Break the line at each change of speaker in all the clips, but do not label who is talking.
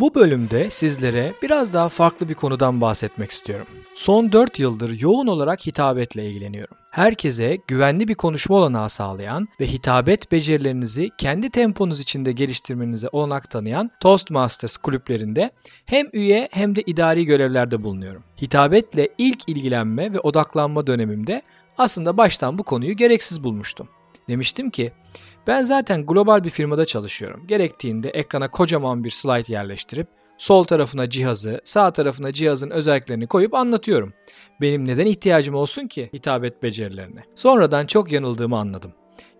Bu bölümde sizlere biraz daha farklı bir konudan bahsetmek istiyorum. Son 4 yıldır yoğun olarak hitabetle ilgileniyorum. Herkese güvenli bir konuşma olanağı sağlayan ve hitabet becerilerinizi kendi temponuz içinde geliştirmenize olanak tanıyan Toastmasters kulüplerinde hem üye hem de idari görevlerde bulunuyorum. Hitabetle ilk ilgilenme ve odaklanma dönemimde aslında baştan bu konuyu gereksiz bulmuştum. Demiştim ki ben zaten global bir firmada çalışıyorum. Gerektiğinde ekrana kocaman bir slide yerleştirip sol tarafına cihazı, sağ tarafına cihazın özelliklerini koyup anlatıyorum. Benim neden ihtiyacım olsun ki hitabet becerilerine? Sonradan çok yanıldığımı anladım.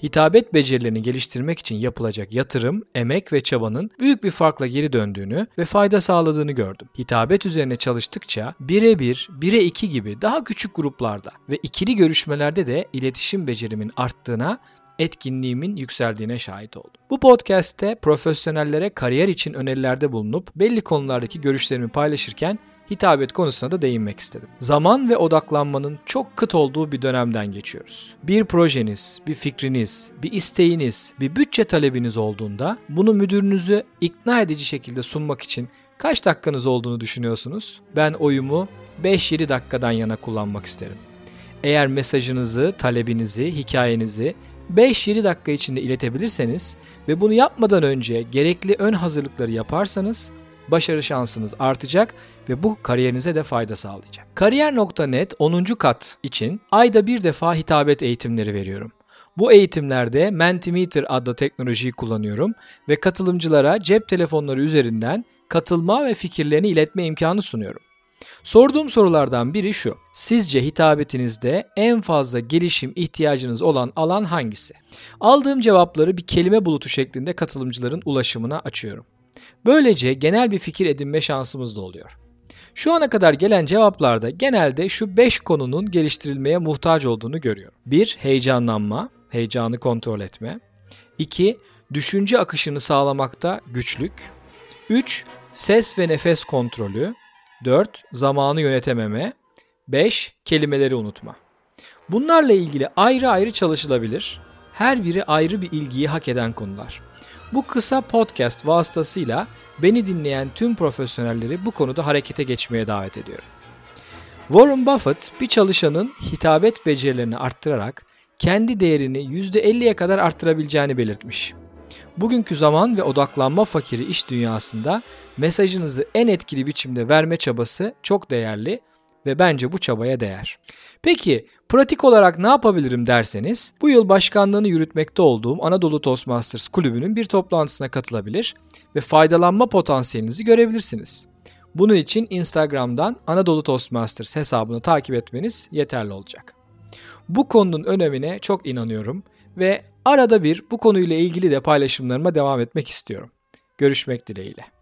Hitabet becerilerini geliştirmek için yapılacak yatırım, emek ve çabanın büyük bir farkla geri döndüğünü ve fayda sağladığını gördüm. Hitabet üzerine çalıştıkça birebir, bire iki gibi daha küçük gruplarda ve ikili görüşmelerde de iletişim becerimin arttığına etkinliğimin yükseldiğine şahit oldum. Bu podcast'te profesyonellere kariyer için önerilerde bulunup belli konulardaki görüşlerimi paylaşırken hitabet konusuna da değinmek istedim. Zaman ve odaklanmanın çok kıt olduğu bir dönemden geçiyoruz. Bir projeniz, bir fikriniz, bir isteğiniz, bir bütçe talebiniz olduğunda bunu müdürünüzü ikna edici şekilde sunmak için kaç dakikanız olduğunu düşünüyorsunuz? Ben oyumu 5-7 dakikadan yana kullanmak isterim. Eğer mesajınızı, talebinizi, hikayenizi 5-7 dakika içinde iletebilirseniz ve bunu yapmadan önce gerekli ön hazırlıkları yaparsanız başarı şansınız artacak ve bu kariyerinize de fayda sağlayacak. Kariyer.net 10. kat için ayda bir defa hitabet eğitimleri veriyorum. Bu eğitimlerde Mentimeter adlı teknolojiyi kullanıyorum ve katılımcılara cep telefonları üzerinden katılma ve fikirlerini iletme imkanı sunuyorum. Sorduğum sorulardan biri şu. Sizce hitabetinizde en fazla gelişim ihtiyacınız olan alan hangisi? Aldığım cevapları bir kelime bulutu şeklinde katılımcıların ulaşımına açıyorum. Böylece genel bir fikir edinme şansımız da oluyor. Şu ana kadar gelen cevaplarda genelde şu 5 konunun geliştirilmeye muhtaç olduğunu görüyorum. 1. Heyecanlanma, heyecanı kontrol etme. 2. Düşünce akışını sağlamakta güçlük. 3. Ses ve nefes kontrolü. 4. Zamanı yönetememe. 5. Kelimeleri unutma. Bunlarla ilgili ayrı ayrı çalışılabilir. Her biri ayrı bir ilgiyi hak eden konular. Bu kısa podcast vasıtasıyla beni dinleyen tüm profesyonelleri bu konuda harekete geçmeye davet ediyorum. Warren Buffett bir çalışanın hitabet becerilerini arttırarak kendi değerini %50'ye kadar arttırabileceğini belirtmiş. Bugünkü zaman ve odaklanma fakiri iş dünyasında mesajınızı en etkili biçimde verme çabası çok değerli ve bence bu çabaya değer. Peki pratik olarak ne yapabilirim derseniz bu yıl başkanlığını yürütmekte olduğum Anadolu Toastmasters kulübünün bir toplantısına katılabilir ve faydalanma potansiyelinizi görebilirsiniz. Bunun için Instagram'dan Anadolu Toastmasters hesabını takip etmeniz yeterli olacak. Bu konunun önemine çok inanıyorum ve arada bir bu konuyla ilgili de paylaşımlarıma devam etmek istiyorum. Görüşmek dileğiyle.